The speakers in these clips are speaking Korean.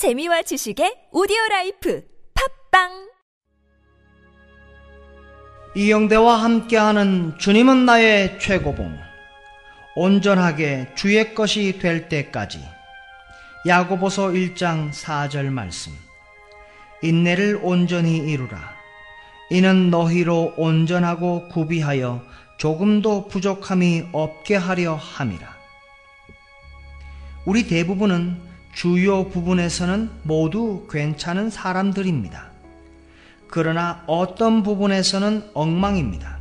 재미와 지식의 오디오 라이프 팟빵! 이영대와 함께하는 주님은 나의 최고봉. 온전하게 주의 것이 될 때까지. 야고보서 1장 4절 말씀. 인내를 온전히 이루라. 이는 너희로 온전하고 구비하여 조금도 부족함이 없게 하려 함이라. 우리 대부분은 주요 부분에서는 모두 괜찮은 사람들입니다. 그러나 어떤 부분에서는 엉망입니다.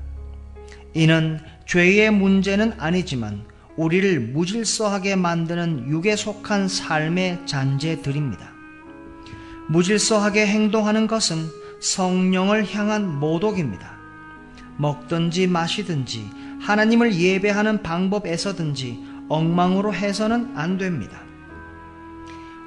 이는 죄의 문제는 아니지만 우리를 무질서하게 만드는 육에 속한 삶의 잔재들입니다. 무질서하게 행동하는 것은 성령을 향한 모독입니다. 먹든지 마시든지 하나님을 예배하는 방법에서든지 엉망으로 해서는 안 됩니다.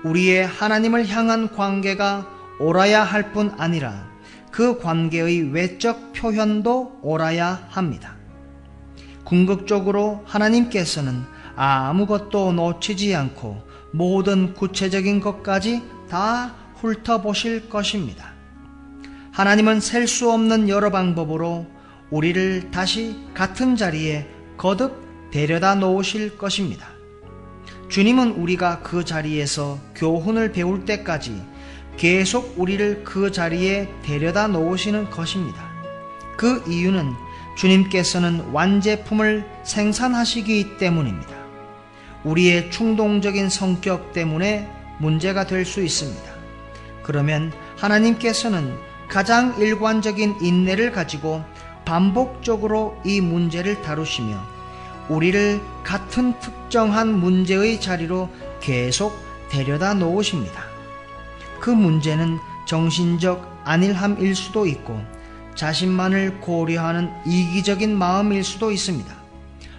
우리의 하나님을 향한 관계가 옳아야 할 뿐 아니라 그 관계의 외적 표현도 옳아야 합니다. 궁극적으로 하나님께서는 아무것도 놓치지 않고 모든 구체적인 것까지 다 훑어보실 것입니다. 하나님은 셀 수 없는 여러 방법으로 우리를 다시 같은 자리에 거듭 데려다 놓으실 것입니다. 주님은 우리가 그 자리에서 교훈을 배울 때까지 계속 우리를 그 자리에 데려다 놓으시는 것입니다. 그 이유는 주님께서는 완제품을 생산하시기 때문입니다. 우리의 충동적인 성격 때문에 문제가 될 수 있습니다. 그러면 하나님께서는 가장 일관적인 인내를 가지고 반복적으로 이 문제를 다루시며 우리를 같은 특정한 문제의 자리로 계속 데려다 놓으십니다. 그 문제는 정신적 안일함일 수도 있고 자신만을 고려하는 이기적인 마음일 수도 있습니다.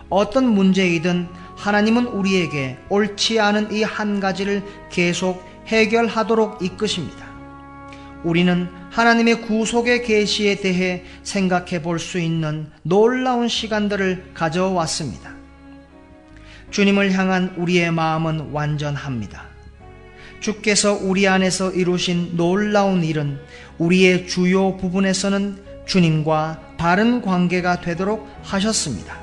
어떤 문제이든 하나님은 우리에게 옳지 않은 이 한 가지를 계속 해결하도록 이끄십니다. 우리는 하나님의 구속의 계시에 대해 생각해 볼 수 있는 놀라운 시간들을 가져왔습니다. 주님을 향한 우리의 마음은 완전합니다. 주께서 우리 안에서 이루신 놀라운 일은 우리의 주요 부분에서는 주님과 바른 관계가 되도록 하셨습니다.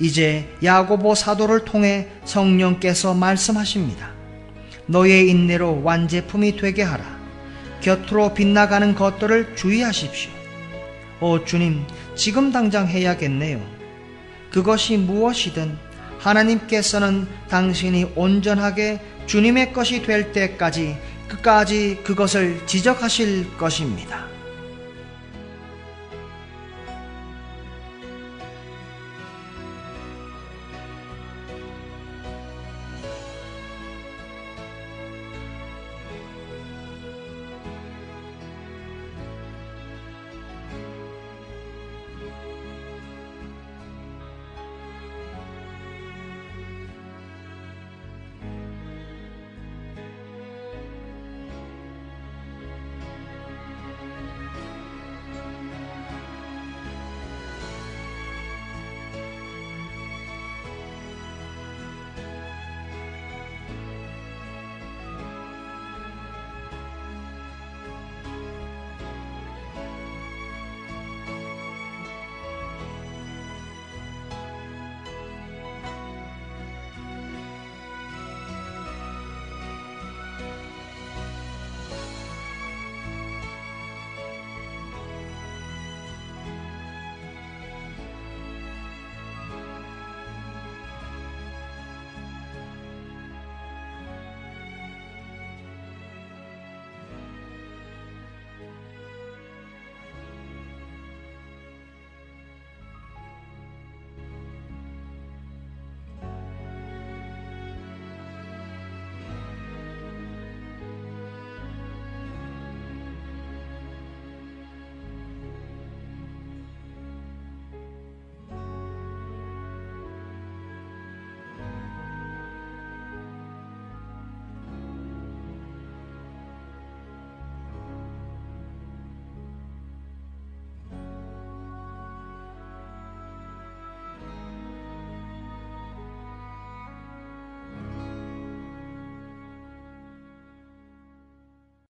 이제 야고보 사도를 통해 성령께서 말씀하십니다. 너의 인내로 완제품이 되게 하라. 곁으로 빗나가는 것들을 주의하십시오. 오 주님, 지금 당장 해야겠네요. 그것이 무엇이든 하나님께서는 당신이 온전하게 주님의 것이 될 때까지 끝까지 그것을 지적하실 것입니다.